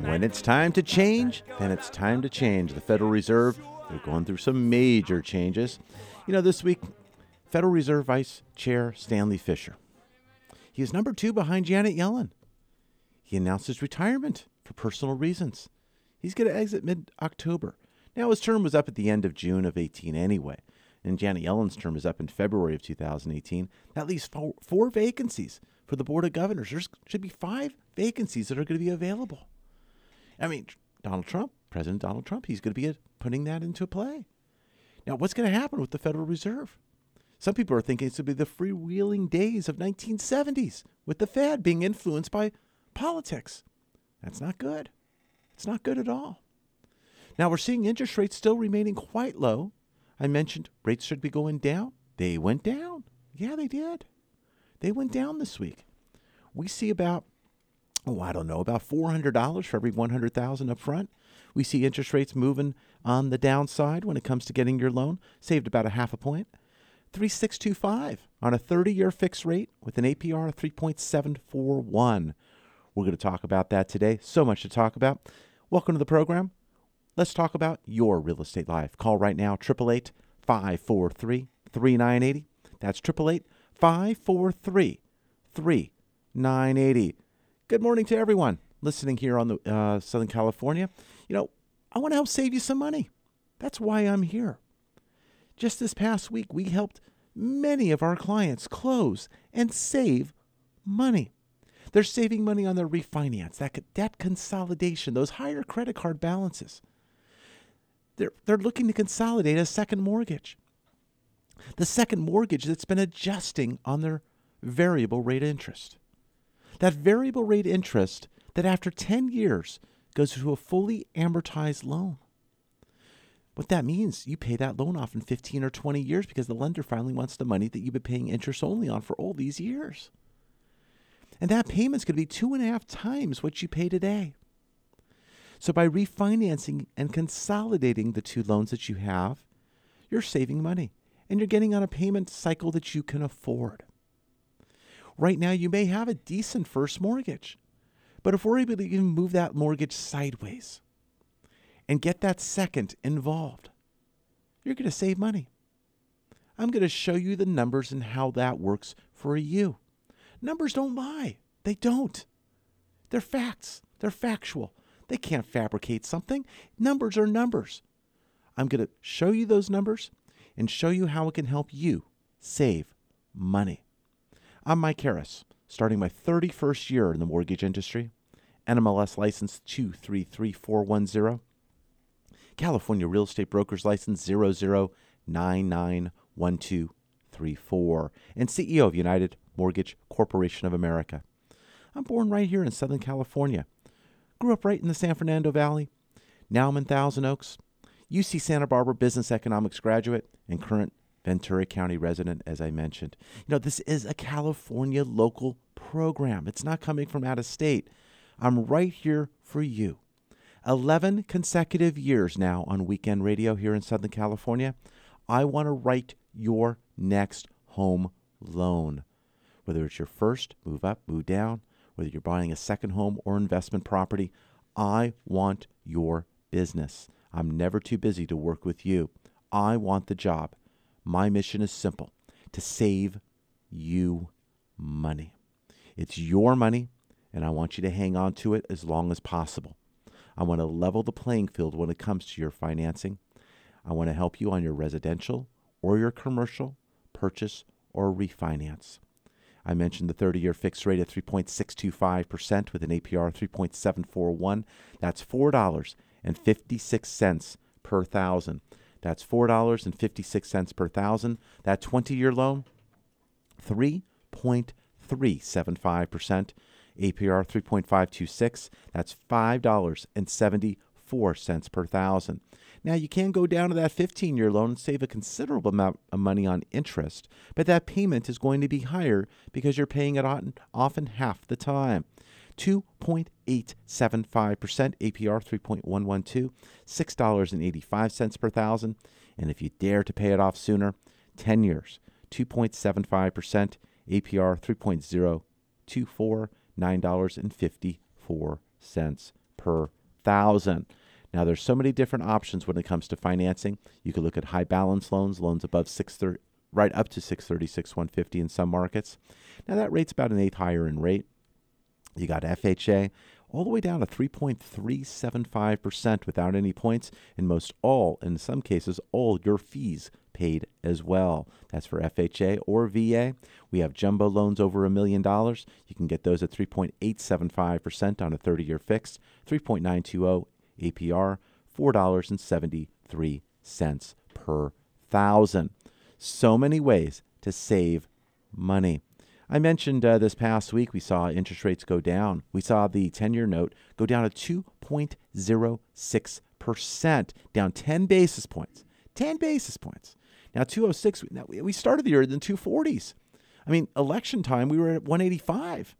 When it's time to change, then it's time to change. The Federal Reserve, they're going through some major changes. You know, this week, Federal Reserve Vice Chair Stanley Fischer. He is number two behind Janet Yellen. He announced his retirement for personal reasons. He's going to exit mid October. Now, his term was up at the end of June of 18 anyway, and Janet Yellen's term is up in February of 2018. That leaves four, four vacancies for the Board of Governors. There should be five vacancies that are going to be available. I mean, Donald Trump, President Donald Trump, he's going to be putting that into play. Now, what's going to happen with the Federal Reserve? Some people are thinking it's going to be the freewheeling days of 1970s with the Fed being influenced by politics. That's not good. It's not good at all. Now we're seeing interest rates still remaining quite low. I mentioned rates should be going down. They went down. Yeah, they did. They went down this week. We see about oh, I don't know, about $400 for every 100,000 up front. We see interest rates moving on the downside when it comes to getting your loan, saved about a half a point. 3625 on a 30 year fixed rate with an APR of 3.741. We're going to talk about that today. So much to talk about. Welcome to the program. Let's talk about your real estate life. Call right now 888 543 3980. That's 888 543 3980. Good morning to everyone listening here on the uh, Southern California. You know, I want to help save you some money. That's why I'm here. Just this past week, we helped many of our clients close and save money. They're saving money on their refinance, that debt consolidation, those higher credit card balances. They're, they're looking to consolidate a second mortgage. The second mortgage that's been adjusting on their variable rate interest. That variable rate interest that after 10 years goes to a fully amortized loan. What that means, you pay that loan off in 15 or 20 years because the lender finally wants the money that you've been paying interest only on for all these years. And that payment's going to be two and a half times what you pay today. So by refinancing and consolidating the two loans that you have, you're saving money and you're getting on a payment cycle that you can afford. Right now, you may have a decent first mortgage, but if we're able to even move that mortgage sideways, and get that second involved, you're going to save money. I'm going to show you the numbers and how that works for you. Numbers don't lie, they don't. They're facts, they're factual. They can't fabricate something. Numbers are numbers. I'm going to show you those numbers and show you how it can help you save money. I'm Mike Harris, starting my 31st year in the mortgage industry, NMLS license 233410. California Real Estate Brokers License 00991234, and CEO of United Mortgage Corporation of America. I'm born right here in Southern California. Grew up right in the San Fernando Valley. Now I'm in Thousand Oaks. UC Santa Barbara business economics graduate and current Ventura County resident, as I mentioned. You know, this is a California local program, it's not coming from out of state. I'm right here for you. 11 consecutive years now on weekend radio here in Southern California. I want to write your next home loan. Whether it's your first, move up, move down, whether you're buying a second home or investment property, I want your business. I'm never too busy to work with you. I want the job. My mission is simple to save you money. It's your money, and I want you to hang on to it as long as possible. I want to level the playing field when it comes to your financing. I want to help you on your residential or your commercial purchase or refinance. I mentioned the 30 year fixed rate at 3.625% with an APR 3.741. That's $4.56 per thousand. That's $4.56 per thousand. That 20 year loan, 3.375%. APR 3.526. That's $5.74 per thousand. Now, you can go down to that 15 year loan and save a considerable amount of money on interest, but that payment is going to be higher because you're paying it on often half the time. 2.875%, APR 3.112, $6.85 per thousand. And if you dare to pay it off sooner, 10 years, 2.75%, APR 3.024, $9.54 per thousand. Now there's so many different options when it comes to financing. You could look at high balance loans, loans above 630 right up to 636 150 in some markets. Now that rate's about an eighth higher in rate. You got FHA all the way down to 3.375% without any points, and most all, in some cases, all your fees paid as well. That's for FHA or VA. We have jumbo loans over a million dollars. You can get those at 3.875% on a 30 year fixed, 3.920 APR, $4.73 per thousand. So many ways to save money. I mentioned uh, this past week we saw interest rates go down. We saw the 10 year note go down to 2.06%, down 10 basis points. 10 basis points. Now, 206, now we started the year in the 240s. I mean, election time, we were at 185.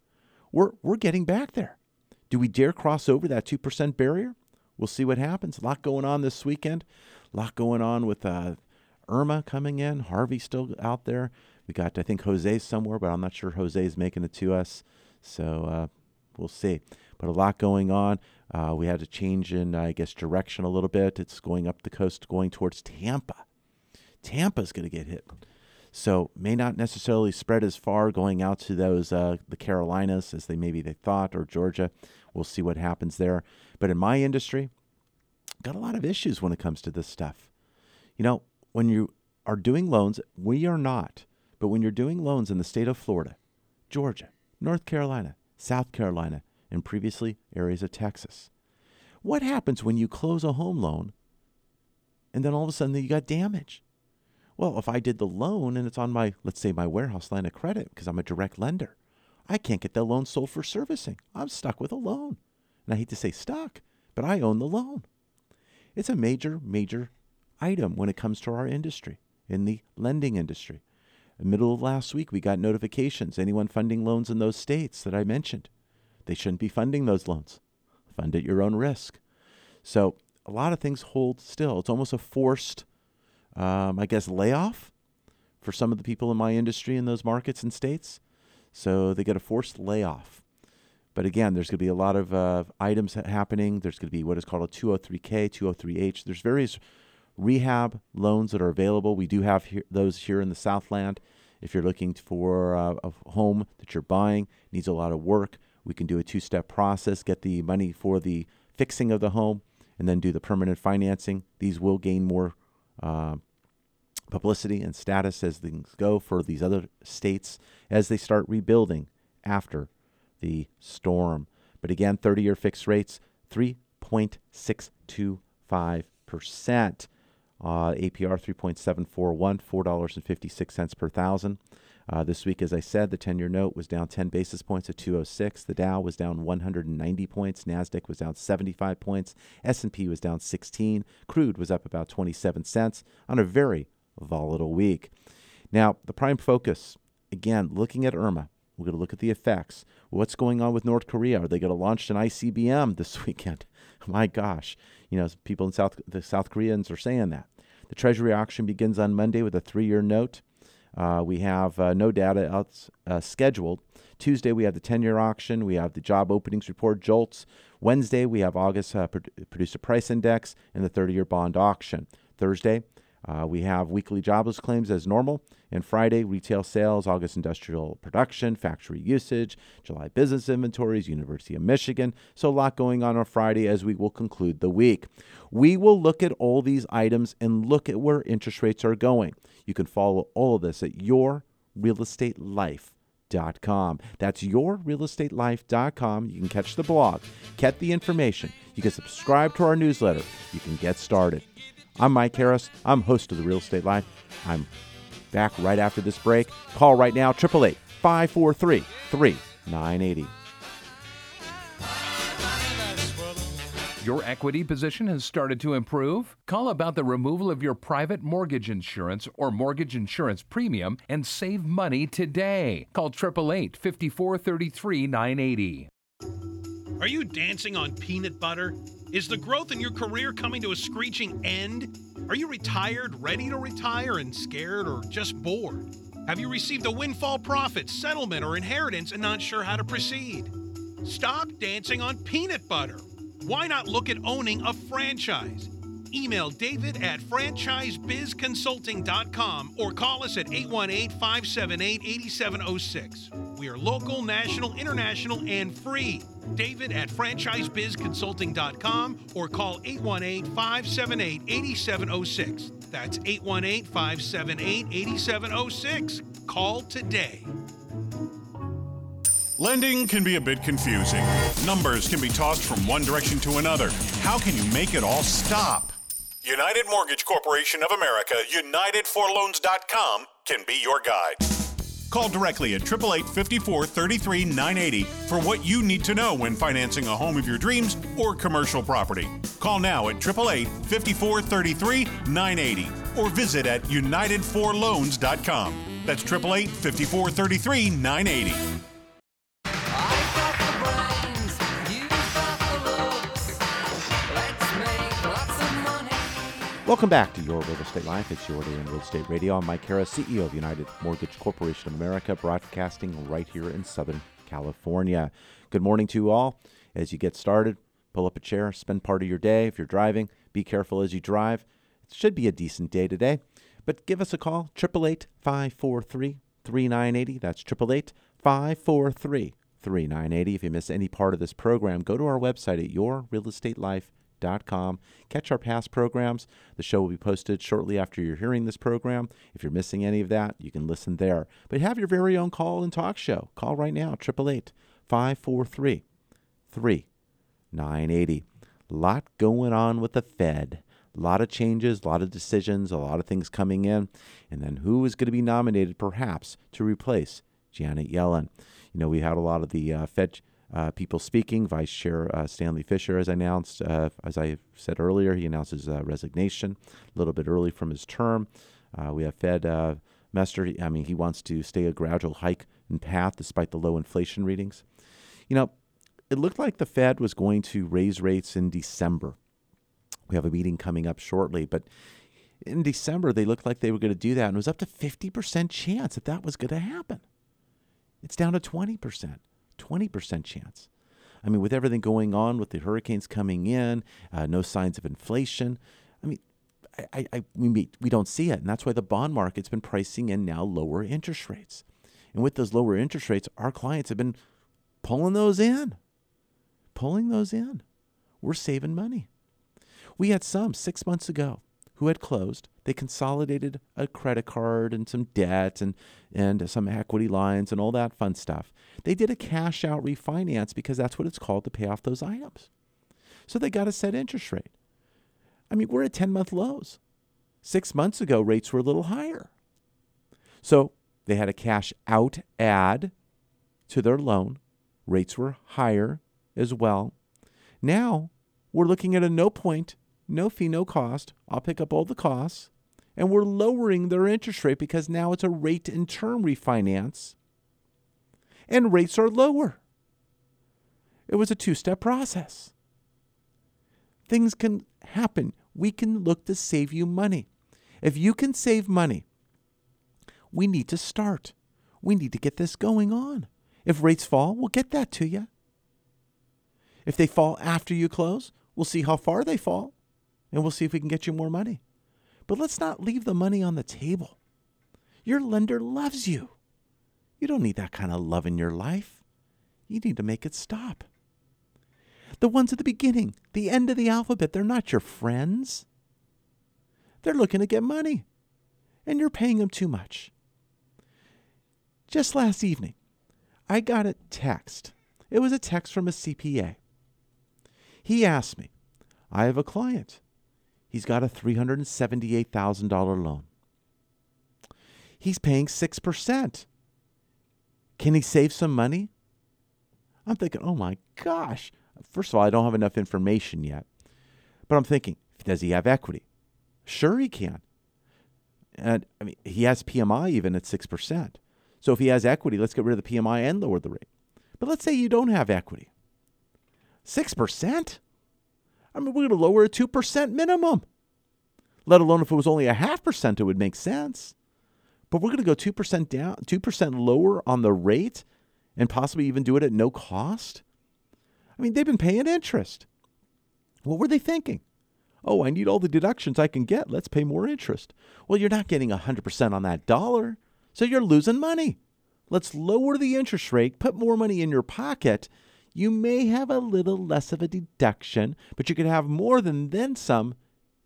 We're, we're getting back there. Do we dare cross over that 2% barrier? We'll see what happens. A lot going on this weekend. A lot going on with uh, Irma coming in. Harvey still out there. We got, I think, Jose somewhere, but I'm not sure Jose's making it to us. So uh, we'll see. But a lot going on. Uh, we had a change in, I guess, direction a little bit. It's going up the coast, going towards Tampa. Tampa's going to get hit. So may not necessarily spread as far going out to those uh, the Carolinas as they maybe they thought or Georgia. We'll see what happens there. But in my industry, got a lot of issues when it comes to this stuff. You know, when you are doing loans, we are not. But when you're doing loans in the state of Florida, Georgia, North Carolina, South Carolina, and previously areas of Texas, what happens when you close a home loan and then all of a sudden you got damage? Well, if I did the loan and it's on my, let's say, my warehouse line of credit because I'm a direct lender, I can't get that loan sold for servicing. I'm stuck with a loan. And I hate to say stuck, but I own the loan. It's a major, major item when it comes to our industry, in the lending industry. Middle of last week, we got notifications. Anyone funding loans in those states that I mentioned, they shouldn't be funding those loans. Fund at your own risk. So a lot of things hold still. It's almost a forced, um, I guess, layoff for some of the people in my industry in those markets and states. So they get a forced layoff. But again, there's going to be a lot of uh, items happening. There's going to be what is called a 203K, 203H. There's various rehab loans that are available. We do have here, those here in the Southland. If you're looking for uh, a home that you're buying, needs a lot of work, we can do a two step process, get the money for the fixing of the home, and then do the permanent financing. These will gain more uh, publicity and status as things go for these other states as they start rebuilding after the storm. But again, 30 year fixed rates, 3.625%. Uh, APR 3.741, $4.56 per thousand. Uh, this week, as I said, the 10 year note was down 10 basis points at 206. The Dow was down 190 points. NASDAQ was down 75 points. S&P was down 16. Crude was up about 27 cents on a very volatile week. Now, the prime focus, again, looking at Irma. We're going to look at the effects. What's going on with North Korea? Are they going to launch an ICBM this weekend? My gosh, you know, people in South the South Koreans are saying that. The Treasury auction begins on Monday with a three-year note. Uh, we have uh, no data out, uh, scheduled. Tuesday, we have the 10 year auction. We have the job openings report, JOLTS. Wednesday, we have August uh, producer price index and the 30 year bond auction. Thursday, Uh, we have weekly jobless claims as normal, and Friday, retail sales, August industrial production, factory usage, July business inventories, University of Michigan. So, a lot going on on Friday as we will conclude the week. We will look at all these items and look at where interest rates are going. You can follow all of this at yourrealestatelife.com. That's yourrealestatelife.com. You can catch the blog, get the information. You can subscribe to our newsletter. You can get started. I'm Mike Harris. I'm host of the Real Estate Life. I'm back right after this break. Call right now, 888 543 3980. Your equity position has started to improve? Call about the removal of your private mortgage insurance or mortgage insurance premium and save money today. Call 888 5433 980. Are you dancing on peanut butter? Is the growth in your career coming to a screeching end? Are you retired, ready to retire, and scared or just bored? Have you received a windfall profit, settlement, or inheritance and not sure how to proceed? Stop dancing on peanut butter. Why not look at owning a franchise? Email David at franchisebizconsulting.com or call us at 818 578 8706. We are local, national, international, and free. David at franchisebizconsulting.com or call 818 578 8706. That's 818 578 8706. Call today. Lending can be a bit confusing. Numbers can be tossed from one direction to another. How can you make it all stop? United Mortgage Corporation of America, UnitedForLoans.com can be your guide. Call directly at 888 54 33 980 for what you need to know when financing a home of your dreams or commercial property. Call now at 888 54 33 980 or visit at UnitedForLoans.com. That's 888 54 33 980. Welcome back to Your Real Estate Life. It's your day in real estate radio. I'm Mike Harris, CEO of United Mortgage Corporation of America, broadcasting right here in Southern California. Good morning to you all. As you get started, pull up a chair, spend part of your day. If you're driving, be careful as you drive. It should be a decent day today. But give us a call, 888 543 3980. That's 888 543 3980. If you miss any part of this program, go to our website at yourrealestatelife.com com. Catch our past programs. The show will be posted shortly after you're hearing this program. If you're missing any of that, you can listen there. But have your very own call and talk show. Call right now, 888 543 3980. Lot going on with the Fed. A lot of changes, a lot of decisions, a lot of things coming in. And then who is going to be nominated perhaps to replace Janet Yellen? You know, we had a lot of the uh, Fed uh, people speaking. Vice Chair uh, Stanley Fischer has announced, uh, as I said earlier, he announced his uh, resignation a little bit early from his term. Uh, we have Fed uh, Mester. I mean, he wants to stay a gradual hike in path despite the low inflation readings. You know, it looked like the Fed was going to raise rates in December. We have a meeting coming up shortly, but in December they looked like they were going to do that, and it was up to 50% chance that that was going to happen. It's down to 20%. 20% chance. I mean, with everything going on, with the hurricanes coming in, uh, no signs of inflation. I mean, I, I, we, we don't see it. And that's why the bond market's been pricing in now lower interest rates. And with those lower interest rates, our clients have been pulling those in, pulling those in. We're saving money. We had some six months ago who had closed. They consolidated a credit card and some debt and, and some equity lines and all that fun stuff. They did a cash out refinance because that's what it's called to pay off those items. So they got a set interest rate. I mean, we're at 10 month lows. Six months ago, rates were a little higher. So they had a cash out add to their loan. Rates were higher as well. Now we're looking at a no point no fee, no cost. I'll pick up all the costs. And we're lowering their interest rate because now it's a rate and term refinance. And rates are lower. It was a two step process. Things can happen. We can look to save you money. If you can save money, we need to start. We need to get this going on. If rates fall, we'll get that to you. If they fall after you close, we'll see how far they fall and we'll see if we can get you more money. But let's not leave the money on the table. Your lender loves you. You don't need that kind of love in your life. You need to make it stop. The ones at the beginning, the end of the alphabet, they're not your friends. They're looking to get money, and you're paying them too much. Just last evening, I got a text. It was a text from a CPA. He asked me, I have a client. He's got a $378,000 loan. He's paying 6%. Can he save some money? I'm thinking, oh my gosh. First of all, I don't have enough information yet. But I'm thinking, does he have equity? Sure, he can. And I mean, he has PMI even at 6%. So if he has equity, let's get rid of the PMI and lower the rate. But let's say you don't have equity. 6%? I mean, we're going to lower a 2% minimum. Let alone if it was only a half percent, it would make sense. But we're going to go 2% down, 2% lower on the rate and possibly even do it at no cost? I mean, they've been paying interest. What were they thinking? Oh, I need all the deductions I can get. Let's pay more interest. Well, you're not getting 100% on that dollar, so you're losing money. Let's lower the interest rate, put more money in your pocket. You may have a little less of a deduction, but you could have more than then some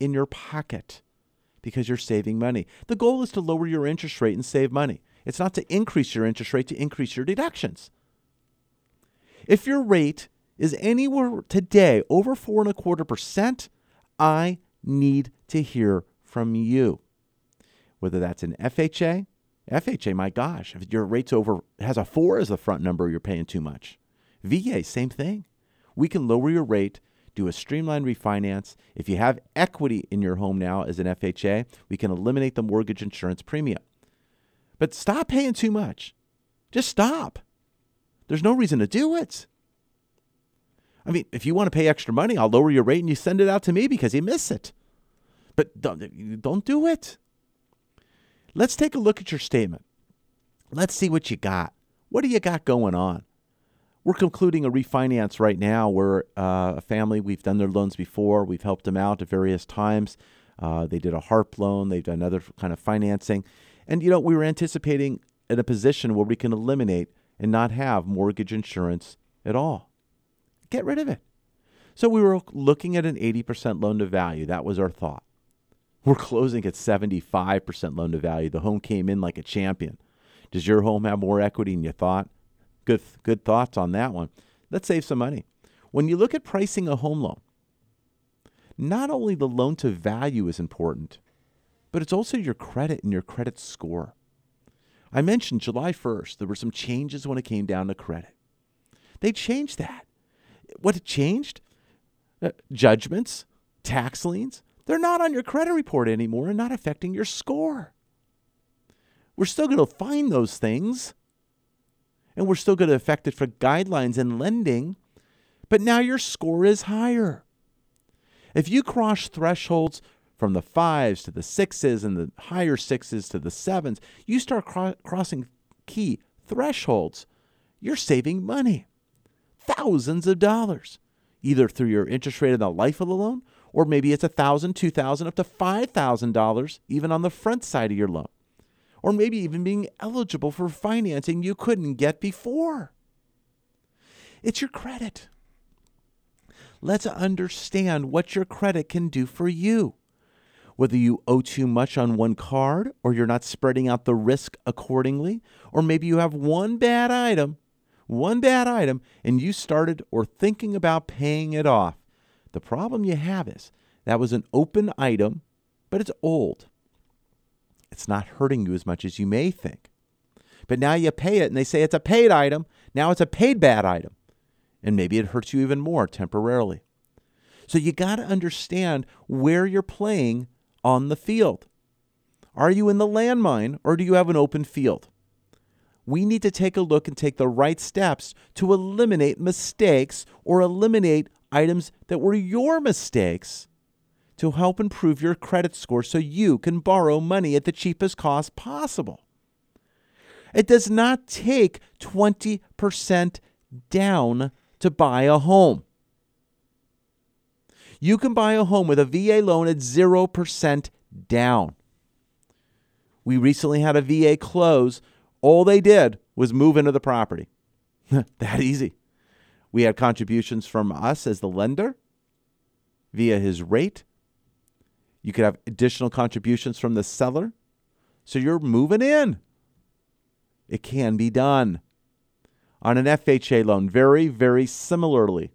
in your pocket because you're saving money. The goal is to lower your interest rate and save money. It's not to increase your interest rate, to increase your deductions. If your rate is anywhere today over four and a quarter percent, I need to hear from you. Whether that's an FHA, FHA, my gosh, if your rate's over has a four as the front number, you're paying too much. VA, same thing. We can lower your rate, do a streamlined refinance. If you have equity in your home now as an FHA, we can eliminate the mortgage insurance premium. But stop paying too much. Just stop. There's no reason to do it. I mean, if you want to pay extra money, I'll lower your rate and you send it out to me because you miss it. But don't, don't do it. Let's take a look at your statement. Let's see what you got. What do you got going on? We're concluding a refinance right now. We're uh, a family. We've done their loans before. We've helped them out at various times. Uh, they did a HARP loan. They've done other kind of financing. And, you know, we were anticipating in a position where we can eliminate and not have mortgage insurance at all. Get rid of it. So we were looking at an 80% loan to value. That was our thought. We're closing at 75% loan to value. The home came in like a champion. Does your home have more equity than you thought? Good, good thoughts on that one. Let's save some money. When you look at pricing a home loan, not only the loan to value is important, but it's also your credit and your credit score. I mentioned July 1st, there were some changes when it came down to credit. They changed that. What changed? Uh, judgments, tax liens, they're not on your credit report anymore and not affecting your score. We're still going to find those things, and we're still going to affect it for guidelines and lending, but now your score is higher. If you cross thresholds from the fives to the sixes and the higher sixes to the sevens, you start cro- crossing key thresholds, you're saving money. Thousands of dollars, either through your interest rate on the life of the loan, or maybe it's a thousand, two thousand, up to five thousand dollars, even on the front side of your loan. Or maybe even being eligible for financing you couldn't get before. It's your credit. Let's understand what your credit can do for you whether you owe too much on one card or you're not spreading out the risk accordingly, or maybe you have one bad item, one bad item, and you started or thinking about paying it off. The problem you have is that was an open item, but it's old. It's not hurting you as much as you may think. But now you pay it and they say it's a paid item. Now it's a paid bad item. And maybe it hurts you even more temporarily. So you got to understand where you're playing on the field? Are you in the landmine or do you have an open field? We need to take a look and take the right steps to eliminate mistakes or eliminate items that were your mistakes to help improve your credit score so you can borrow money at the cheapest cost possible. It does not take 20% down to buy a home. You can buy a home with a VA loan at 0% down. We recently had a VA close. All they did was move into the property. that easy. We had contributions from us as the lender via his rate. You could have additional contributions from the seller. So you're moving in. It can be done. On an FHA loan, very, very similarly,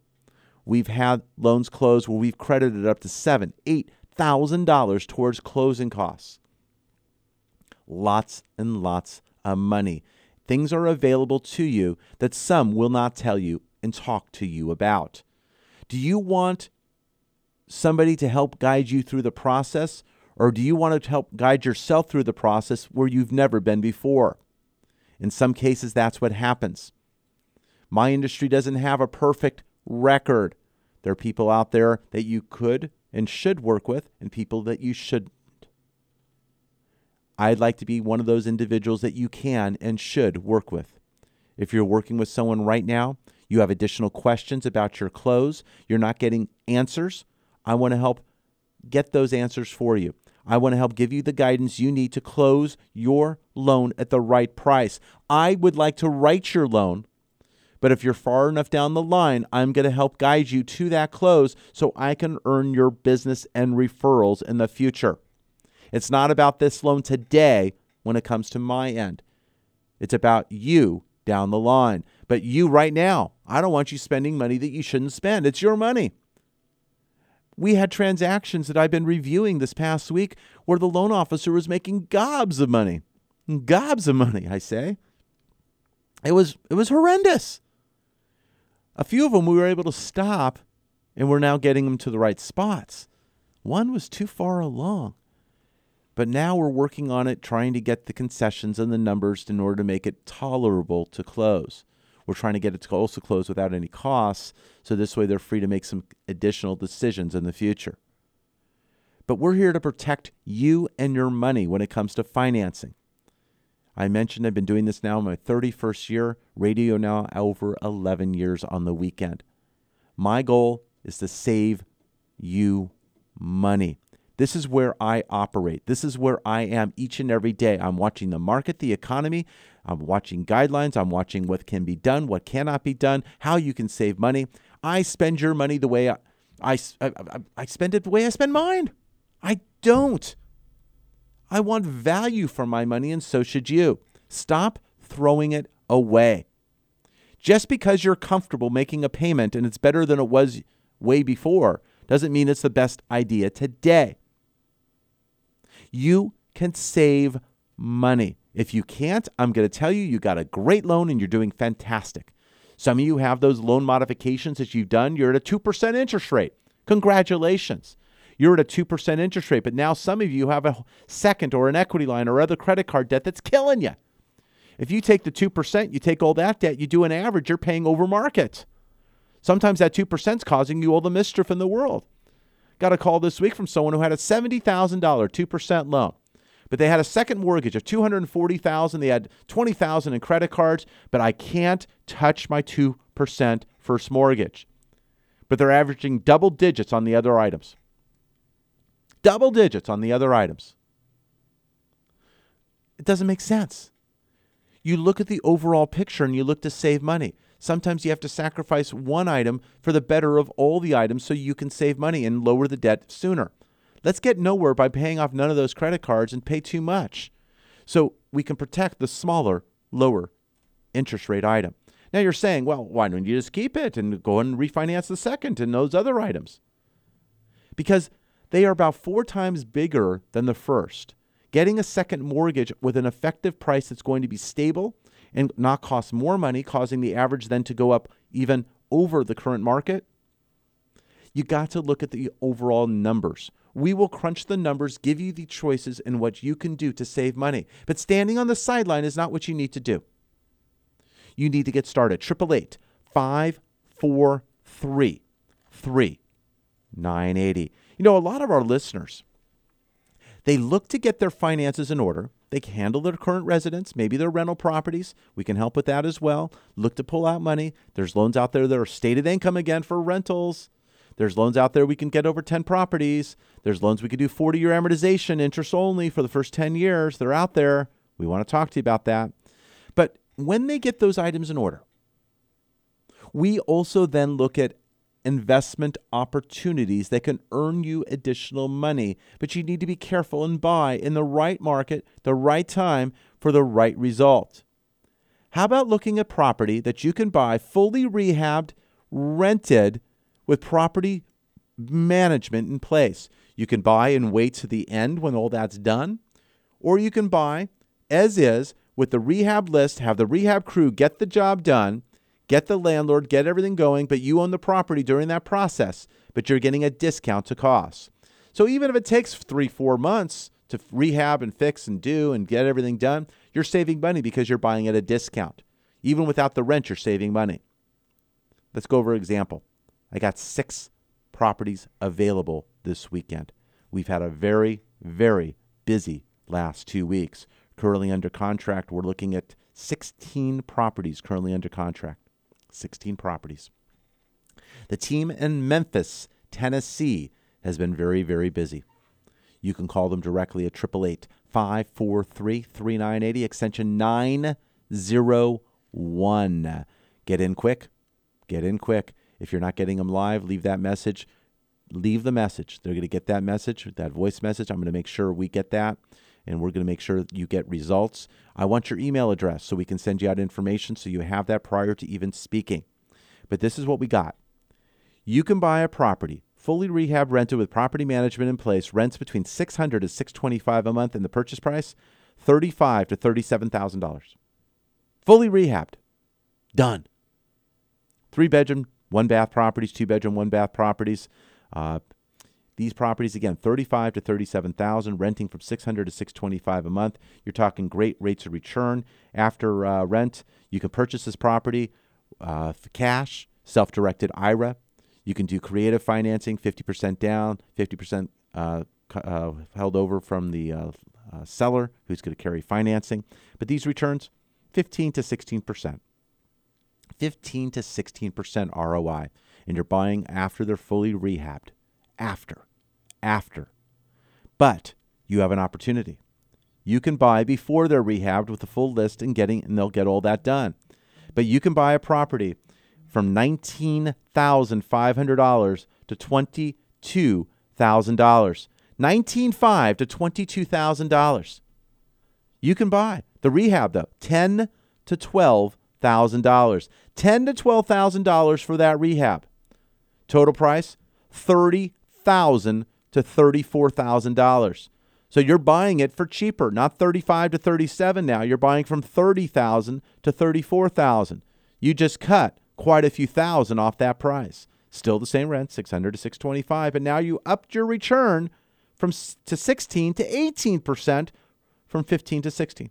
we've had loans closed where we've credited up to seven, eight thousand dollars towards closing costs. Lots and lots of money. Things are available to you that some will not tell you and talk to you about. Do you want somebody to help guide you through the process, or do you want to help guide yourself through the process where you've never been before? In some cases, that's what happens. My industry doesn't have a perfect record. There are people out there that you could and should work with, and people that you shouldn't. I'd like to be one of those individuals that you can and should work with. If you're working with someone right now, you have additional questions about your close, you're not getting answers, I want to help get those answers for you. I want to help give you the guidance you need to close your loan at the right price. I would like to write your loan, but if you're far enough down the line, I'm going to help guide you to that close so I can earn your business and referrals in the future. It's not about this loan today when it comes to my end. It's about you down the line. But you right now, I don't want you spending money that you shouldn't spend. It's your money. We had transactions that I've been reviewing this past week where the loan officer was making gobs of money. Gobs of money, I say. It was it was horrendous. A few of them we were able to stop and we're now getting them to the right spots. One was too far along. But now we're working on it, trying to get the concessions and the numbers in order to make it tolerable to close. We're trying to get it to also close without any costs, so this way they're free to make some additional decisions in the future. But we're here to protect you and your money when it comes to financing. I mentioned I've been doing this now in my 31st year, radio now over 11 years on the weekend. My goal is to save you money. This is where I operate. This is where I am each and every day. I'm watching the market, the economy. I'm watching guidelines. I'm watching what can be done, what cannot be done, how you can save money. I spend your money the way I, I, I, I spend it the way I spend mine. I don't. I want value for my money, and so should you. Stop throwing it away. Just because you're comfortable making a payment and it's better than it was way before doesn't mean it's the best idea today you can save money. If you can't, I'm going to tell you you got a great loan and you're doing fantastic. Some of you have those loan modifications that you've done, you're at a 2% interest rate. Congratulations. You're at a 2% interest rate, but now some of you have a second or an equity line or other credit card debt that's killing you. If you take the 2%, you take all that debt, you do an average, you're paying over market. Sometimes that 2% is causing you all the mischief in the world. Got a call this week from someone who had a $70,000 2% loan. But they had a second mortgage of 240,000, they had 20,000 in credit cards, but I can't touch my 2% first mortgage. But they're averaging double digits on the other items. Double digits on the other items. It doesn't make sense. You look at the overall picture and you look to save money. Sometimes you have to sacrifice one item for the better of all the items so you can save money and lower the debt sooner. Let's get nowhere by paying off none of those credit cards and pay too much. So we can protect the smaller, lower interest rate item. Now you're saying, well, why don't you just keep it and go and refinance the second and those other items? Because they are about four times bigger than the first. Getting a second mortgage with an effective price that's going to be stable and not cost more money, causing the average then to go up even over the current market, you got to look at the overall numbers. We will crunch the numbers, give you the choices and what you can do to save money. But standing on the sideline is not what you need to do. You need to get started. 888 543 3980. You know, a lot of our listeners, they look to get their finances in order. They can handle their current residence, maybe their rental properties. We can help with that as well. Look to pull out money. There's loans out there that are stated income again for rentals. There's loans out there we can get over 10 properties. There's loans we can do 40 year amortization, interest only for the first 10 years. They're out there. We want to talk to you about that. But when they get those items in order, we also then look at investment opportunities that can earn you additional money. But you need to be careful and buy in the right market, the right time for the right result. How about looking at property that you can buy fully rehabbed, rented with property management in place? You can buy and wait to the end when all that's done, or you can buy as is with the rehab list, have the rehab crew get the job done, get the landlord, get everything going, but you own the property during that process, but you're getting a discount to cost. So even if it takes three, four months to rehab and fix and do and get everything done, you're saving money because you're buying at a discount. Even without the rent, you're saving money. Let's go over an example. I got six properties available this weekend. We've had a very, very busy last two weeks. Currently under contract, we're looking at 16 properties currently under contract. 16 properties. The team in Memphis, Tennessee, has been very, very busy. You can call them directly at 888 543 3980, extension 901. Get in quick. Get in quick. If you're not getting them live, leave that message. Leave the message. They're going to get that message, that voice message. I'm going to make sure we get that and we're going to make sure that you get results. I want your email address so we can send you out information so you have that prior to even speaking. But this is what we got. You can buy a property fully rehab rented with property management in place, rents between 600 to 625 a month and the purchase price 35 to $37,000. Fully rehabbed. Done. 3 bedroom, 1 bath properties, 2 bedroom, 1 bath properties. Uh, these properties again, 35 to 37,000, renting from 600 to 625 a month. You're talking great rates of return after uh, rent. You can purchase this property uh, for cash, self-directed IRA. You can do creative financing, 50% down, 50% uh, uh, held over from the uh, uh, seller who's going to carry financing. But these returns, 15 to 16%. 15 to 16% ROI. And you're buying after they're fully rehabbed after. After. But you have an opportunity. You can buy before they're rehabbed with a full list and getting and they'll get all that done. But you can buy a property from $19,500 to $22,000. $19,500 to $22,000. You can buy. The rehab though, 10 to $12,000. 10 to $12,000 for that rehab. Total price thirty thousand to thirty-four thousand dollars. So you're buying it for cheaper, not thirty-five to thirty-seven. Now you're buying from thirty thousand to thirty-four thousand. You just cut quite a few thousand off that price. Still the same rent, six hundred to six twenty-five, and now you upped your return from to sixteen to eighteen percent, from fifteen to sixteen.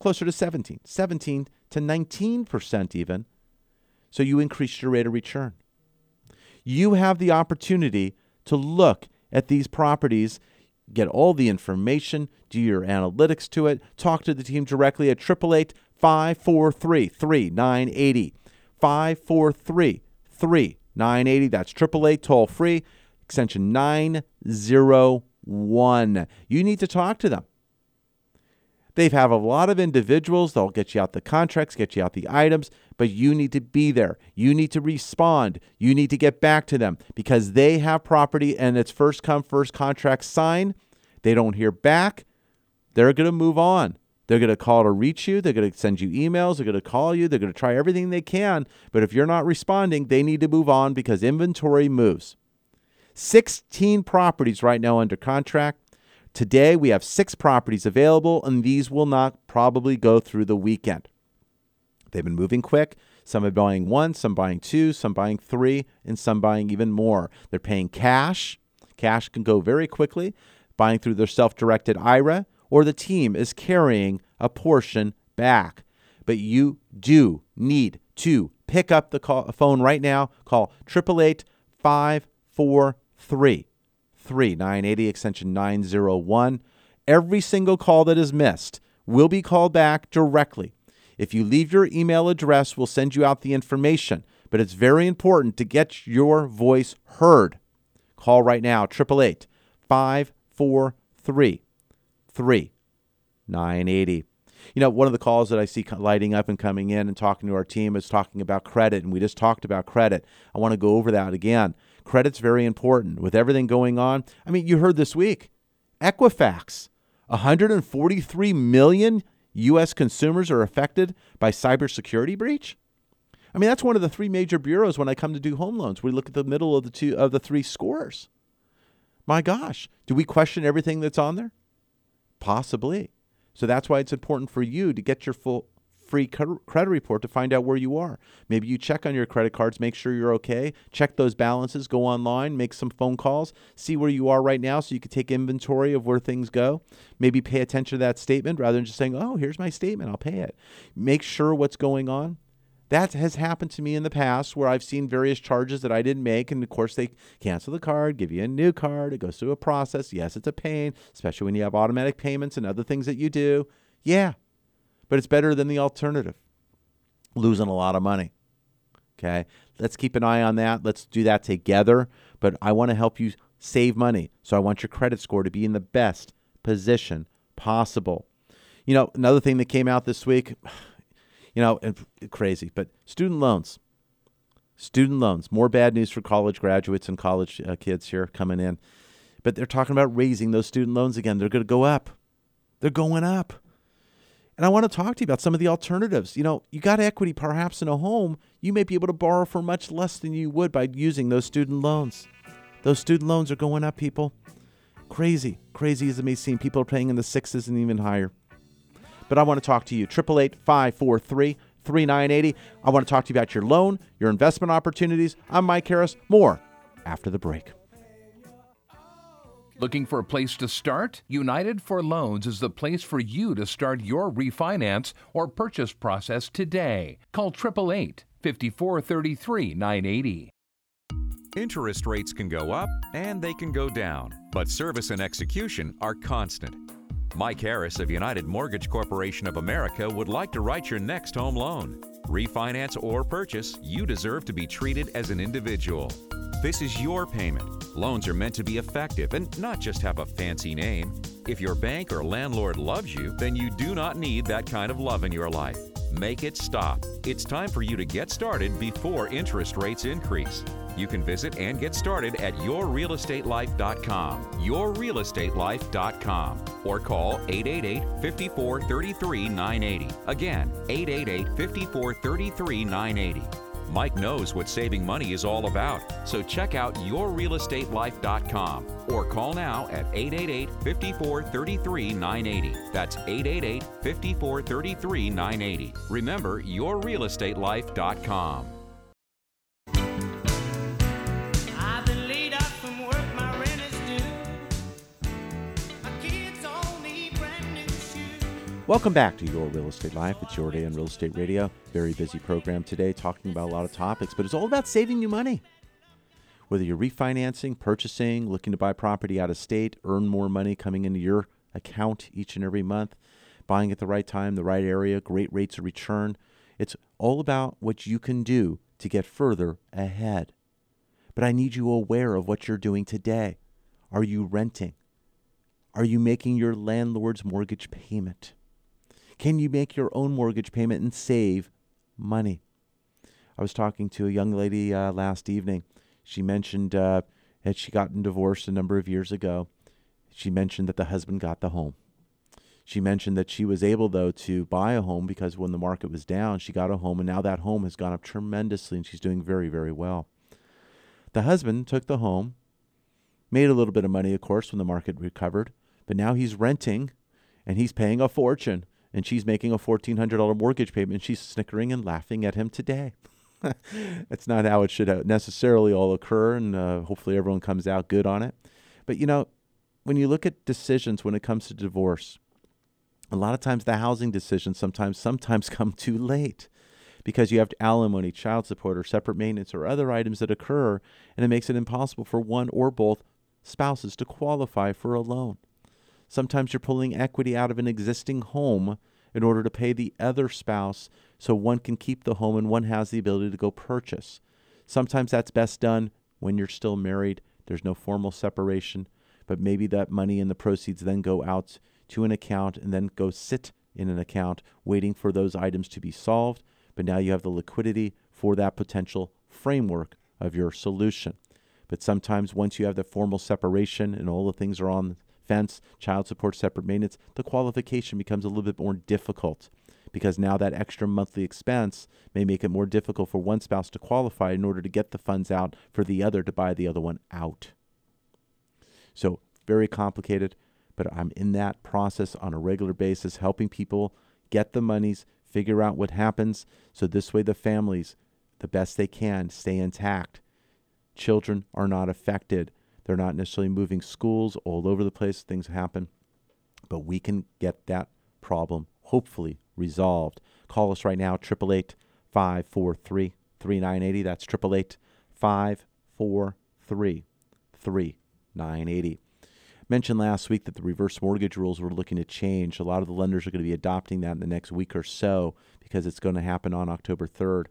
Closer to 17, 17 to 19% even. So you increased your rate of return you have the opportunity to look at these properties, get all the information, do your analytics to it, talk to the team directly at 888 543 3980. 543 3980. That's 888 toll free, extension 901. You need to talk to them. They have a lot of individuals. They'll get you out the contracts, get you out the items, but you need to be there. You need to respond. You need to get back to them because they have property and it's first come, first contract sign. They don't hear back. They're going to move on. They're going to call to reach you. They're going to send you emails. They're going to call you. They're going to try everything they can. But if you're not responding, they need to move on because inventory moves. 16 properties right now under contract. Today, we have six properties available, and these will not probably go through the weekend. They've been moving quick. Some are buying one, some buying two, some buying three, and some buying even more. They're paying cash. Cash can go very quickly, buying through their self directed IRA, or the team is carrying a portion back. But you do need to pick up the call, phone right now. Call 888 543 3980 extension 901. Every single call that is missed will be called back directly. If you leave your email address, we'll send you out the information. but it's very important to get your voice heard. Call right now, 888 543 3980. You know, one of the calls that I see lighting up and coming in and talking to our team is talking about credit, and we just talked about credit. I want to go over that again. Credit's very important with everything going on. I mean, you heard this week Equifax, 143 million U.S. consumers are affected by cybersecurity breach. I mean, that's one of the three major bureaus when I come to do home loans. We look at the middle of the two of the three scores. My gosh, do we question everything that's on there? Possibly. So that's why it's important for you to get your full free credit report to find out where you are. Maybe you check on your credit cards, make sure you're okay, check those balances, go online, make some phone calls, see where you are right now so you can take inventory of where things go. Maybe pay attention to that statement rather than just saying, oh, here's my statement, I'll pay it. Make sure what's going on. That has happened to me in the past where I've seen various charges that I didn't make. And of course, they cancel the card, give you a new card. It goes through a process. Yes, it's a pain, especially when you have automatic payments and other things that you do. Yeah, but it's better than the alternative losing a lot of money. Okay, let's keep an eye on that. Let's do that together. But I want to help you save money. So I want your credit score to be in the best position possible. You know, another thing that came out this week, you know, crazy, but student loans. Student loans. More bad news for college graduates and college uh, kids here coming in. But they're talking about raising those student loans again. They're going to go up. They're going up. And I want to talk to you about some of the alternatives. You know, you got equity perhaps in a home, you may be able to borrow for much less than you would by using those student loans. Those student loans are going up, people. Crazy, crazy as it may seem. People are paying in the sixes and even higher. But I want to talk to you. 888 543 3980. I want to talk to you about your loan, your investment opportunities. I'm Mike Harris. More after the break. Looking for a place to start? United for Loans is the place for you to start your refinance or purchase process today. Call 888 5433 980. Interest rates can go up and they can go down, but service and execution are constant. Mike Harris of United Mortgage Corporation of America would like to write your next home loan. Refinance or purchase, you deserve to be treated as an individual. This is your payment. Loans are meant to be effective and not just have a fancy name. If your bank or landlord loves you, then you do not need that kind of love in your life. Make it stop. It's time for you to get started before interest rates increase. You can visit and get started at yourrealestatelife.com, yourrealestatelife.com, or call 888 54 33 980. Again, 888 54 33 980. Mike knows what saving money is all about, so check out yourrealestatelife.com or call now at 888 54 33 980. That's 888 54 33 980. Remember, yourrealestatelife.com. Welcome back to Your Real Estate Life. It's your day on Real Estate Radio. Very busy program today, talking about a lot of topics, but it's all about saving you money. Whether you're refinancing, purchasing, looking to buy property out of state, earn more money coming into your account each and every month, buying at the right time, the right area, great rates of return. It's all about what you can do to get further ahead. But I need you aware of what you're doing today. Are you renting? Are you making your landlord's mortgage payment? Can you make your own mortgage payment and save money? I was talking to a young lady uh, last evening. She mentioned uh, that she gotten divorced a number of years ago. She mentioned that the husband got the home. She mentioned that she was able, though, to buy a home because when the market was down, she got a home, and now that home has gone up tremendously, and she's doing very, very well. The husband took the home, made a little bit of money, of course, when the market recovered, but now he's renting and he's paying a fortune and she's making a $1,400 mortgage payment, she's snickering and laughing at him today. That's not how it should necessarily all occur, and uh, hopefully everyone comes out good on it. But you know, when you look at decisions when it comes to divorce, a lot of times the housing decisions sometimes sometimes come too late because you have alimony, child support, or separate maintenance, or other items that occur, and it makes it impossible for one or both spouses to qualify for a loan. Sometimes you're pulling equity out of an existing home in order to pay the other spouse so one can keep the home and one has the ability to go purchase. Sometimes that's best done when you're still married, there's no formal separation, but maybe that money and the proceeds then go out to an account and then go sit in an account waiting for those items to be solved. But now you have the liquidity for that potential framework of your solution. But sometimes once you have the formal separation and all the things are on fence, child support, separate maintenance, the qualification becomes a little bit more difficult because now that extra monthly expense may make it more difficult for one spouse to qualify in order to get the funds out for the other to buy the other one out. So, very complicated, but I'm in that process on a regular basis, helping people get the monies, figure out what happens, so this way the families, the best they can, stay intact. Children are not affected. They're not necessarily moving schools all over the place. Things happen. But we can get that problem hopefully resolved. Call us right now, 888 543 3980. That's 888 543 3980. Mentioned last week that the reverse mortgage rules were looking to change. A lot of the lenders are going to be adopting that in the next week or so because it's going to happen on October 3rd.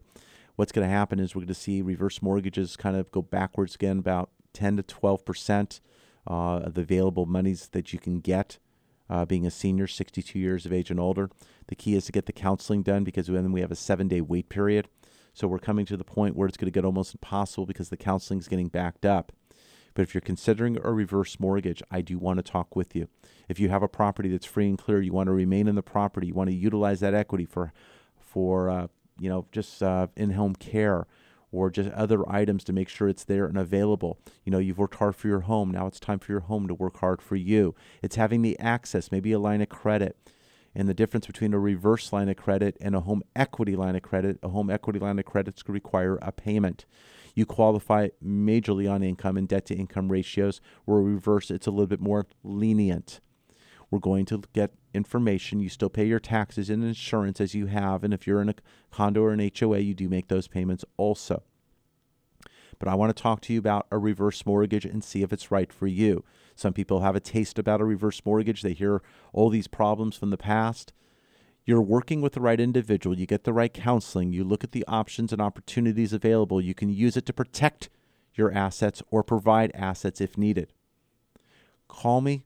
What's going to happen is we're going to see reverse mortgages kind of go backwards again, about 10 to 12 percent uh, of the available monies that you can get uh, being a senior, 62 years of age and older. The key is to get the counseling done because then we have a seven day wait period. So we're coming to the point where it's going to get almost impossible because the counseling is getting backed up. But if you're considering a reverse mortgage, I do want to talk with you. If you have a property that's free and clear, you want to remain in the property, you want to utilize that equity for, for uh, you know, just uh, in-home care or just other items to make sure it's there and available. You know, you've worked hard for your home. Now it's time for your home to work hard for you. It's having the access, maybe a line of credit. And the difference between a reverse line of credit and a home equity line of credit, a home equity line of credit could require a payment. You qualify majorly on income and debt to income ratios, where reverse, it's a little bit more lenient. We're going to get information. You still pay your taxes and insurance as you have. And if you're in a condo or an HOA, you do make those payments also. But I want to talk to you about a reverse mortgage and see if it's right for you. Some people have a taste about a reverse mortgage. They hear all these problems from the past. You're working with the right individual. You get the right counseling. You look at the options and opportunities available. You can use it to protect your assets or provide assets if needed. Call me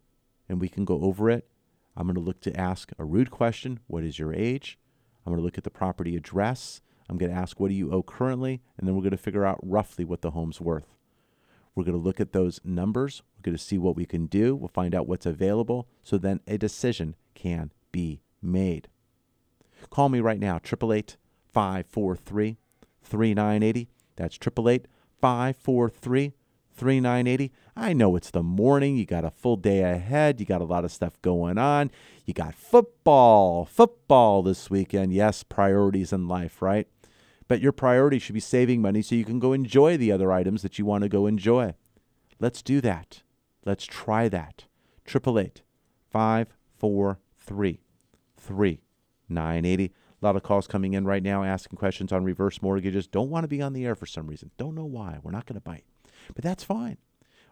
and we can go over it. I'm going to look to ask a rude question What is your age? I'm going to look at the property address. I'm going to ask what do you owe currently, and then we're going to figure out roughly what the home's worth. We're going to look at those numbers. We're going to see what we can do. We'll find out what's available so then a decision can be made. Call me right now, 888 543 3980. That's 888 543 3980. I know it's the morning, you got a full day ahead, you got a lot of stuff going on. You got football, football this weekend. Yes, priorities in life, right? But your priority should be saving money so you can go enjoy the other items that you want to go enjoy. Let's do that. Let's try that. 888 543 3980. A lot of calls coming in right now asking questions on reverse mortgages. Don't want to be on the air for some reason. Don't know why. We're not going to bite. But that's fine.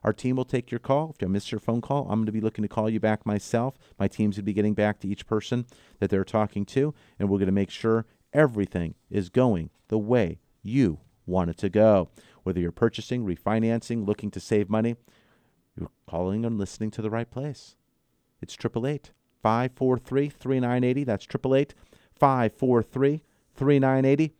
Our team will take your call. If you miss your phone call, I'm going to be looking to call you back myself. My team's going to be getting back to each person that they're talking to, and we're going to make sure everything is going the way you want it to go. Whether you're purchasing, refinancing, looking to save money, you're calling and listening to the right place. It's 888 543 3980. That's 888 543 3980.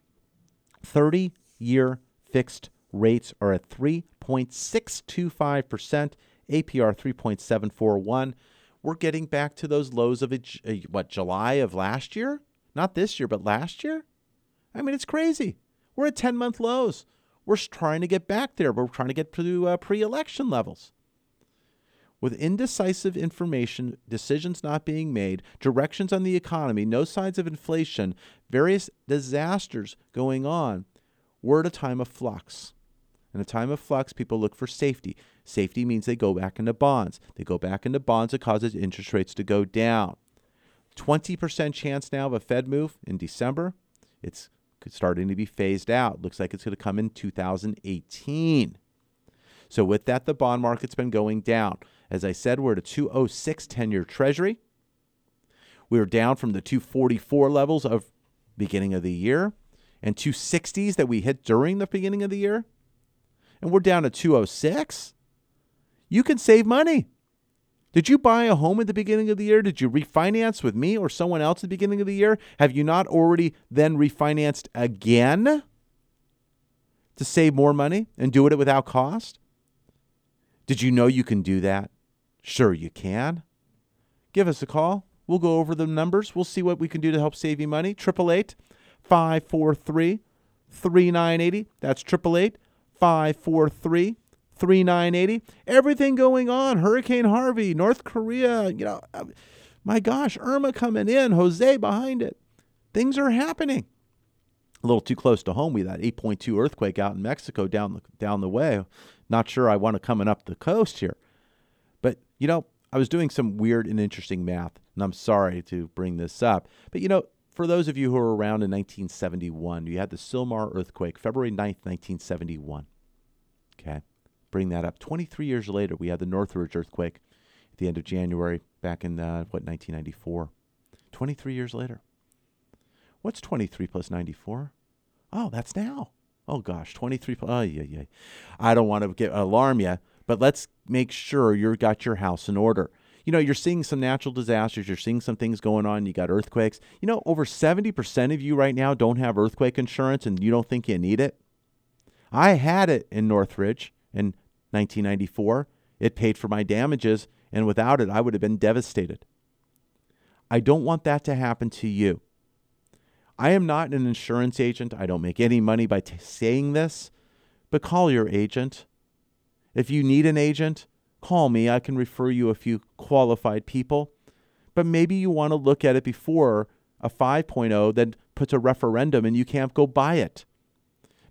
30 year fixed rates are at 3.625%, APR 3.741. We're getting back to those lows of a, what July of last year? Not this year, but last year? I mean, it's crazy. We're at 10 month lows. We're trying to get back there, but we're trying to get to uh, pre election levels. With indecisive information, decisions not being made, directions on the economy, no signs of inflation, various disasters going on, we're at a time of flux. In a time of flux, people look for safety. Safety means they go back into bonds. They go back into bonds, it causes interest rates to go down. 20% chance now of a Fed move in December. It's starting to be phased out. Looks like it's going to come in 2018. So, with that, the bond market's been going down. As I said, we're at a 206 10 year treasury. We are down from the 244 levels of beginning of the year and 260s that we hit during the beginning of the year. And we're down to 206. You can save money. Did you buy a home at the beginning of the year? Did you refinance with me or someone else at the beginning of the year? Have you not already then refinanced again to save more money and do it without cost? Did you know you can do that? Sure, you can. Give us a call. We'll go over the numbers. We'll see what we can do to help save you money. 888 543 3980. That's 888 543 3980. Everything going on. Hurricane Harvey, North Korea, you know, uh, my gosh, Irma coming in, Jose behind it. Things are happening. A little too close to home. We that 8.2 earthquake out in Mexico down the, down the way. Not sure I want to coming up the coast here. But, you know, I was doing some weird and interesting math, and I'm sorry to bring this up. But, you know, for those of you who were around in 1971, you had the Sylmar earthquake, February 9th, 1971. Okay. Bring that up. 23 years later, we had the Northridge earthquake at the end of January back in, uh, what, 1994. 23 years later. What's 23 plus 94? Oh, that's now. Oh gosh, 23 plus, oh yeah, yeah. I don't want to get alarm you, but let's make sure you've got your house in order. You know, you're seeing some natural disasters, you're seeing some things going on, you got earthquakes. You know, over 70% of you right now don't have earthquake insurance and you don't think you need it. I had it in Northridge in 1994. It paid for my damages, and without it, I would have been devastated. I don't want that to happen to you. I am not an insurance agent. I don't make any money by t- saying this, but call your agent. If you need an agent, call me. I can refer you a few qualified people. But maybe you want to look at it before a 5.0 that puts a referendum and you can't go buy it.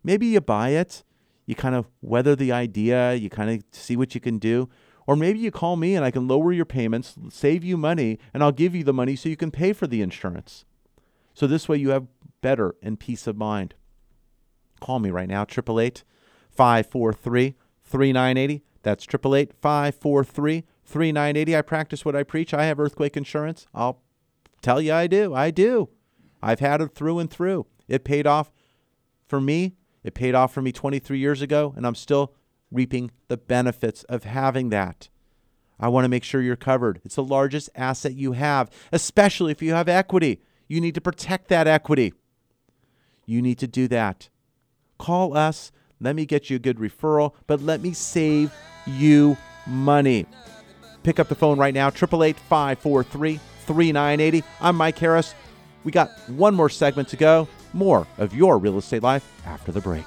Maybe you buy it, you kind of weather the idea, you kind of see what you can do. Or maybe you call me and I can lower your payments, save you money, and I'll give you the money so you can pay for the insurance. So this way you have better and peace of mind. Call me right now, 888 543 3980. That's 888 543 3980. I practice what I preach. I have earthquake insurance. I'll tell you I do. I do. I've had it through and through. It paid off for me. It paid off for me 23 years ago, and I'm still reaping the benefits of having that. I want to make sure you're covered. It's the largest asset you have, especially if you have equity. You need to protect that equity. You need to do that. Call us. Let me get you a good referral, but let me save you money. Pick up the phone right now, 888 543 3980. I'm Mike Harris. We got one more segment to go. More of your real estate life after the break.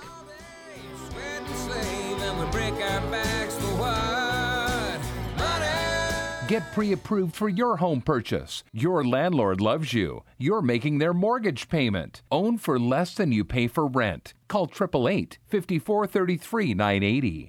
Get pre approved for your home purchase. Your landlord loves you. You're making their mortgage payment. Own for less than you pay for rent. Call 888 5433 980.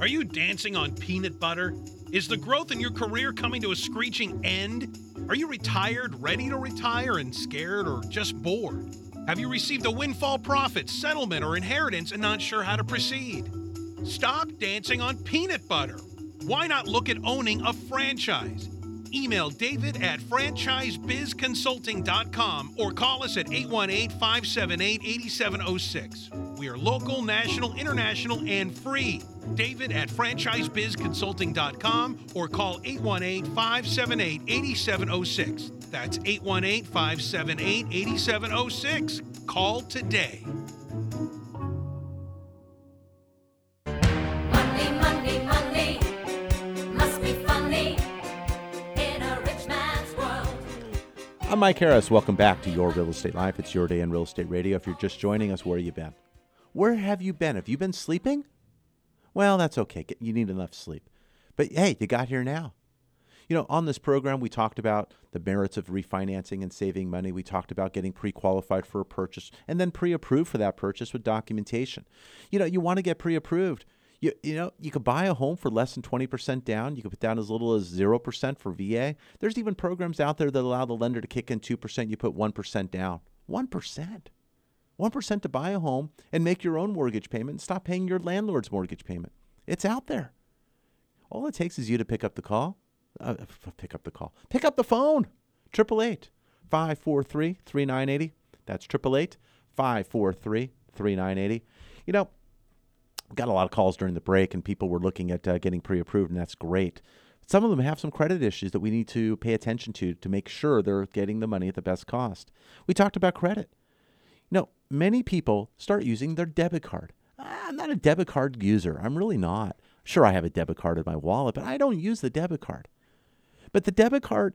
Are you dancing on peanut butter? Is the growth in your career coming to a screeching end? Are you retired, ready to retire, and scared or just bored? Have you received a windfall profit, settlement, or inheritance and not sure how to proceed? Stop dancing on peanut butter. Why not look at owning a franchise? Email David at franchisebizconsulting.com or call us at 818 578 8706. We are local, national, international, and free. David at franchisebizconsulting.com or call 818 578 8706. That's 818 578 8706. Call today. I'm Mike Harris. Welcome back to Your Real Estate Life. It's your day in real estate radio. If you're just joining us, where have you been? Where have you been? Have you been sleeping? Well, that's okay. You need enough sleep. But hey, you got here now. You know, on this program, we talked about the merits of refinancing and saving money. We talked about getting pre qualified for a purchase and then pre approved for that purchase with documentation. You know, you want to get pre approved. You, you know, you could buy a home for less than 20% down. You could put down as little as 0% for VA. There's even programs out there that allow the lender to kick in 2%. You put 1% down. 1%. 1% to buy a home and make your own mortgage payment and stop paying your landlord's mortgage payment. It's out there. All it takes is you to pick up the call. Uh, pick up the call. Pick up the phone. 888 543 3980. That's 888 543 3980. You know, got a lot of calls during the break, and people were looking at uh, getting pre approved, and that's great. Some of them have some credit issues that we need to pay attention to to make sure they're getting the money at the best cost. We talked about credit. You know, many people start using their debit card. I'm not a debit card user. I'm really not. Sure, I have a debit card in my wallet, but I don't use the debit card. But the debit card,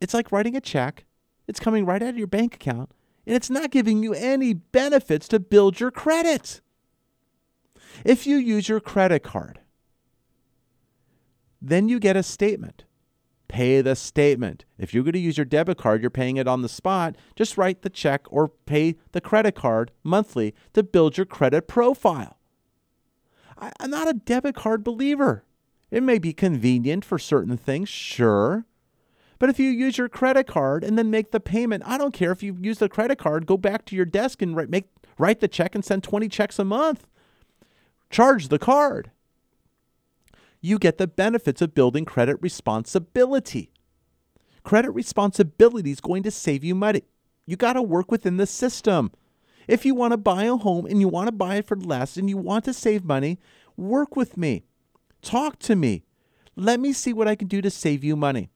it's like writing a check, it's coming right out of your bank account, and it's not giving you any benefits to build your credit. If you use your credit card, then you get a statement. Pay the statement. If you're going to use your debit card, you're paying it on the spot. Just write the check or pay the credit card monthly to build your credit profile. I, I'm not a debit card believer. It may be convenient for certain things, sure. But if you use your credit card and then make the payment, I don't care if you use the credit card, go back to your desk and write, make, write the check and send 20 checks a month. Charge the card. You get the benefits of building credit responsibility. Credit responsibility is going to save you money. You got to work within the system. If you want to buy a home and you want to buy it for less and you want to save money, work with me. Talk to me. Let me see what I can do to save you money.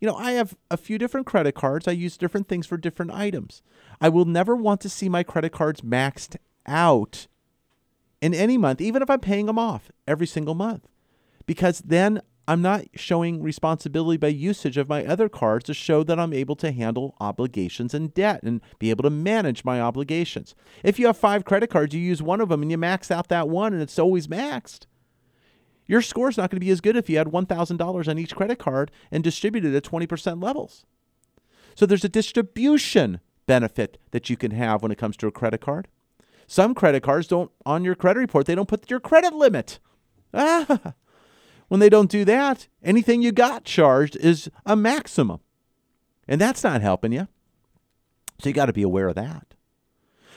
You know, I have a few different credit cards. I use different things for different items. I will never want to see my credit cards maxed out in any month, even if I'm paying them off every single month, because then I'm not showing responsibility by usage of my other cards to show that I'm able to handle obligations and debt and be able to manage my obligations. If you have five credit cards, you use one of them and you max out that one and it's always maxed. Your score's not going to be as good if you had $1,000 on each credit card and distributed at 20% levels. So there's a distribution benefit that you can have when it comes to a credit card. Some credit cards don't, on your credit report, they don't put your credit limit. Ah, when they don't do that, anything you got charged is a maximum. And that's not helping you. So you got to be aware of that.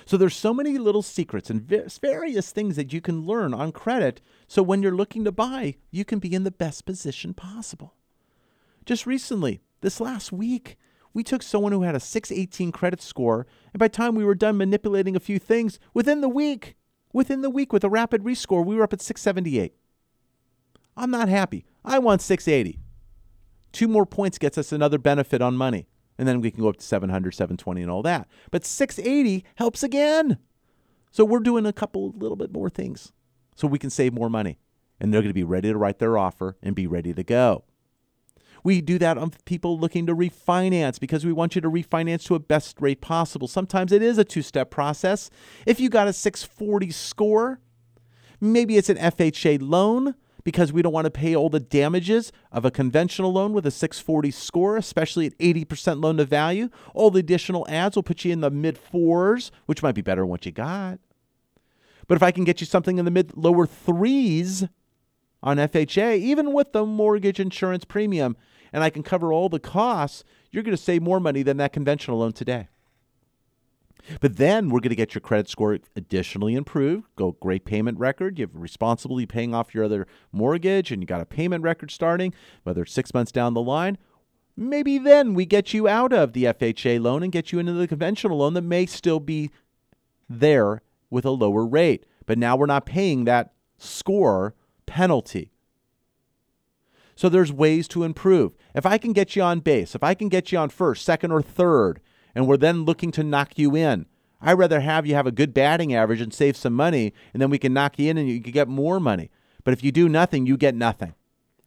So there's so many little secrets and various things that you can learn on credit so when you're looking to buy, you can be in the best position possible. Just recently, this last week, we took someone who had a 618 credit score, and by the time we were done manipulating a few things, within the week, within the week with a rapid rescore, we were up at 678. I'm not happy. I want 680. Two more points gets us another benefit on money. And then we can go up to 700, 720, and all that. But 680 helps again. So we're doing a couple, little bit more things so we can save more money. And they're going to be ready to write their offer and be ready to go. We do that on people looking to refinance because we want you to refinance to a best rate possible. Sometimes it is a two step process. If you got a 640 score, maybe it's an FHA loan because we don't want to pay all the damages of a conventional loan with a 640 score, especially at 80% loan to value. All the additional ads will put you in the mid fours, which might be better than what you got. But if I can get you something in the mid lower threes on FHA, even with the mortgage insurance premium, and I can cover all the costs, you're going to save more money than that conventional loan today. But then we're going to get your credit score additionally improved. Go great payment record. You've responsibly paying off your other mortgage and you got a payment record starting, whether it's six months down the line. Maybe then we get you out of the FHA loan and get you into the conventional loan that may still be there with a lower rate. But now we're not paying that score penalty. So there's ways to improve. If I can get you on base, if I can get you on first, second, or third, and we're then looking to knock you in. I'd rather have you have a good batting average and save some money, and then we can knock you in and you can get more money. But if you do nothing, you get nothing.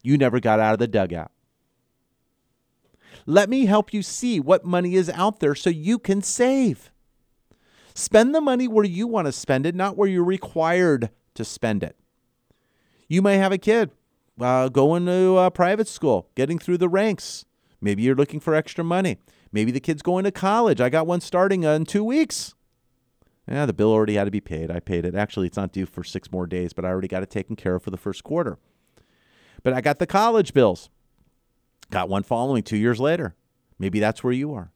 You never got out of the dugout. Let me help you see what money is out there so you can save. Spend the money where you want to spend it, not where you're required to spend it. You may have a kid. uh, going to uh, private school, getting through the ranks. Maybe you're looking for extra money. Maybe the kid's going to college. I got one starting in two weeks. Yeah, the bill already had to be paid. I paid it. Actually, it's not due for six more days, but I already got it taken care of for the first quarter. But I got the college bills. Got one following two years later. Maybe that's where you are.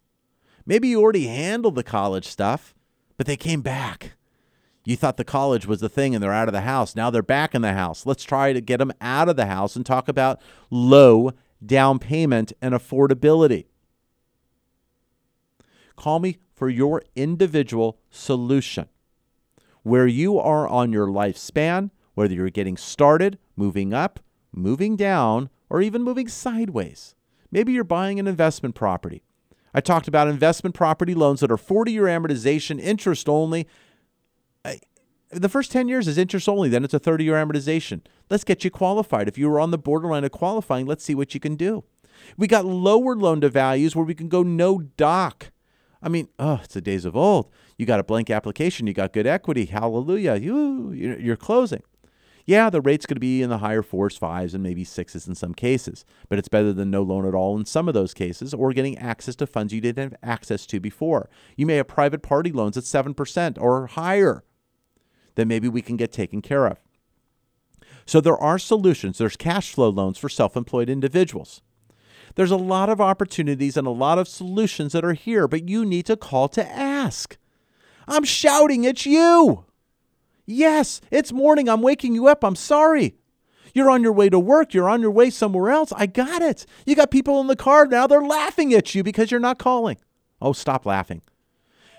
Maybe you already handled the college stuff, but they came back. You thought the college was the thing and they're out of the house. Now they're back in the house. Let's try to get them out of the house and talk about low down payment and affordability. Call me for your individual solution. Where you are on your lifespan, whether you're getting started, moving up, moving down, or even moving sideways. Maybe you're buying an investment property. I talked about investment property loans that are 40 year amortization, interest only. The first 10 years is interest only, then it's a 30 year amortization. Let's get you qualified. If you were on the borderline of qualifying, let's see what you can do. We got lower loan to values where we can go no doc. I mean, oh, it's the days of old. You got a blank application, you got good equity. Hallelujah. You, you're closing. Yeah, the rate's going to be in the higher fours, fives, and maybe sixes in some cases, but it's better than no loan at all in some of those cases, or getting access to funds you didn't have access to before. You may have private party loans at 7% or higher that maybe we can get taken care of. So there are solutions. There's cash flow loans for self employed individuals. There's a lot of opportunities and a lot of solutions that are here, but you need to call to ask. I'm shouting at you. Yes, it's morning. I'm waking you up. I'm sorry. You're on your way to work. You're on your way somewhere else. I got it. You got people in the car now. They're laughing at you because you're not calling. Oh, stop laughing.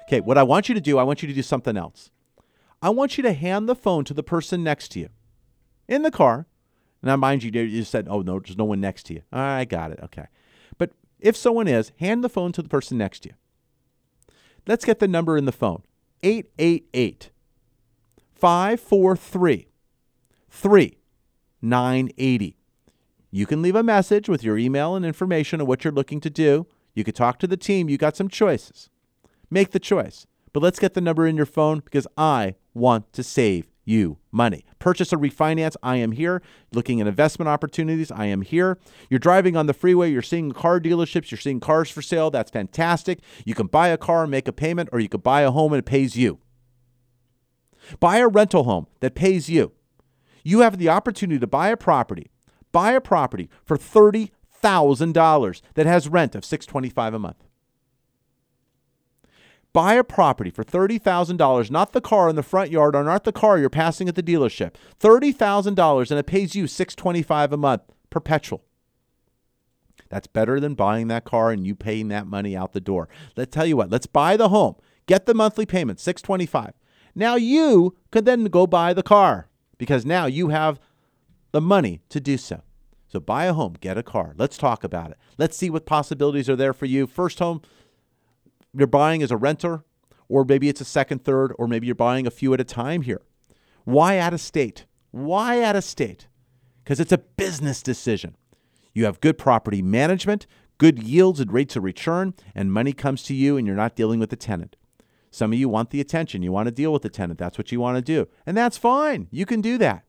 Okay, what I want you to do, I want you to do something else. I want you to hand the phone to the person next to you in the car. Now, mind you, you said, oh, no, there's no one next to you. All right, I got it. Okay. But if someone is, hand the phone to the person next to you. Let's get the number in the phone 888 543 3980. You can leave a message with your email and information on what you're looking to do. You could talk to the team. You got some choices. Make the choice. But let's get the number in your phone because I want to save you money. Purchase or refinance, I am here. Looking at investment opportunities, I am here. You're driving on the freeway, you're seeing car dealerships, you're seeing cars for sale. That's fantastic. You can buy a car and make a payment, or you could buy a home and it pays you. Buy a rental home that pays you. You have the opportunity to buy a property, buy a property for $30,000 that has rent of 625 a month. Buy a property for $30,000, not the car in the front yard or not the car you're passing at the dealership. $30,000 and it pays you 625 a month perpetual. That's better than buying that car and you paying that money out the door. Let's tell you what, let's buy the home. Get the monthly payment, 625. Now you could then go buy the car because now you have the money to do so. So buy a home, get a car. Let's talk about it. Let's see what possibilities are there for you. First home you're buying as a renter, or maybe it's a second, third, or maybe you're buying a few at a time here. Why out of state? Why out of state? Because it's a business decision. You have good property management, good yields and rates of return, and money comes to you and you're not dealing with the tenant. Some of you want the attention. You want to deal with the tenant. That's what you want to do. And that's fine. You can do that.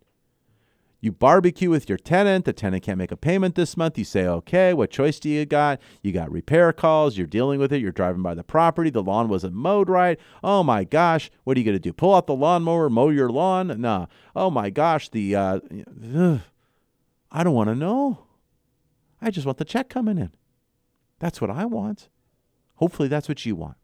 You barbecue with your tenant. The tenant can't make a payment this month. You say, okay, what choice do you got? You got repair calls. You're dealing with it. You're driving by the property. The lawn wasn't mowed right. Oh my gosh, what are you going to do? Pull out the lawnmower, mow your lawn? Nah. Oh my gosh, the, uh, ugh. I don't want to know. I just want the check coming in. That's what I want. Hopefully, that's what you want.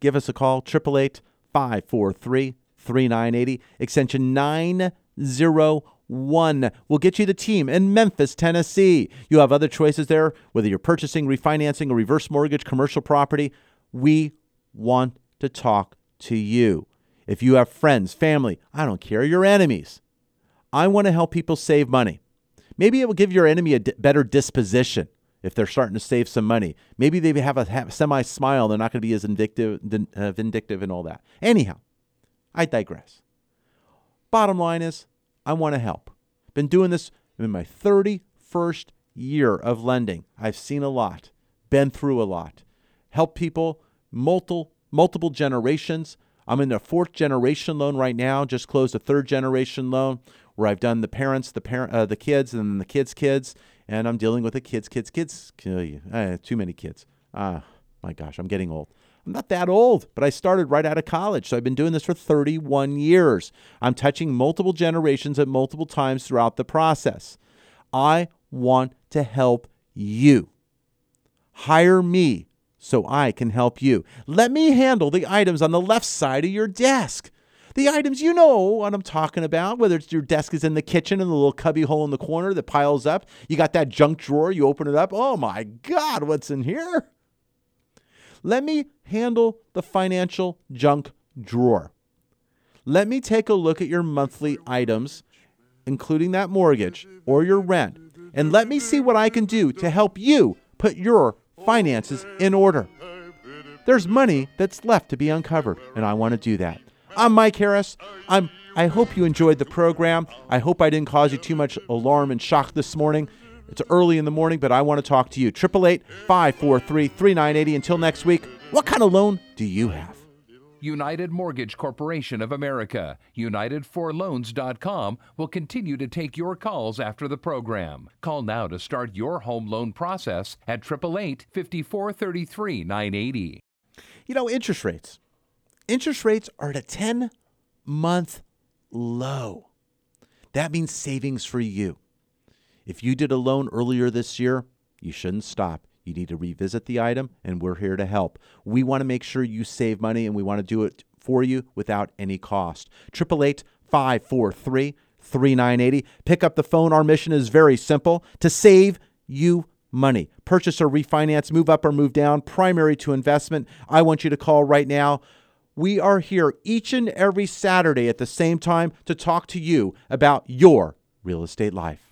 Give us a call, 888 543 3980, extension 9 Zero one will get you the team in Memphis, Tennessee. You have other choices there, whether you're purchasing, refinancing, a reverse mortgage, commercial property. We want to talk to you. If you have friends, family, I don't care, your enemies. I want to help people save money. Maybe it will give your enemy a d- better disposition if they're starting to save some money. Maybe they have a semi smile. They're not going to be as vindictive, uh, vindictive and all that. Anyhow, I digress. Bottom line is, I want to help. Been doing this in my 31st year of lending. I've seen a lot, been through a lot, helped people multiple multiple generations. I'm in a fourth generation loan right now, just closed a third generation loan. where I've done the parents, the parent, uh, the kids, and then the kids' kids, and I'm dealing with the kids, kids, kids. Uh, too many kids. Ah, my gosh, I'm getting old. I'm not that old, but I started right out of college. So I've been doing this for 31 years. I'm touching multiple generations at multiple times throughout the process. I want to help you. Hire me so I can help you. Let me handle the items on the left side of your desk. The items you know what I'm talking about, whether it's your desk is in the kitchen and the little cubby hole in the corner that piles up. You got that junk drawer, you open it up. Oh my God, what's in here? Let me handle the financial junk drawer. Let me take a look at your monthly items, including that mortgage or your rent, and let me see what I can do to help you put your finances in order. There's money that's left to be uncovered, and I want to do that. I'm Mike Harris. I'm I hope you enjoyed the program. I hope I didn't cause you too much alarm and shock this morning. It's early in the morning, but I want to talk to you. 888 543 3980. Until next week, what kind of loan do you have? United Mortgage Corporation of America, UnitedForLoans.com will continue to take your calls after the program. Call now to start your home loan process at 888 5433 980. You know, interest rates. Interest rates are at a 10 month low. That means savings for you. If you did a loan earlier this year, you shouldn't stop. You need to revisit the item, and we're here to help. We want to make sure you save money, and we want to do it for you without any cost. 888 543 3980. Pick up the phone. Our mission is very simple to save you money. Purchase or refinance, move up or move down, primary to investment. I want you to call right now. We are here each and every Saturday at the same time to talk to you about your real estate life.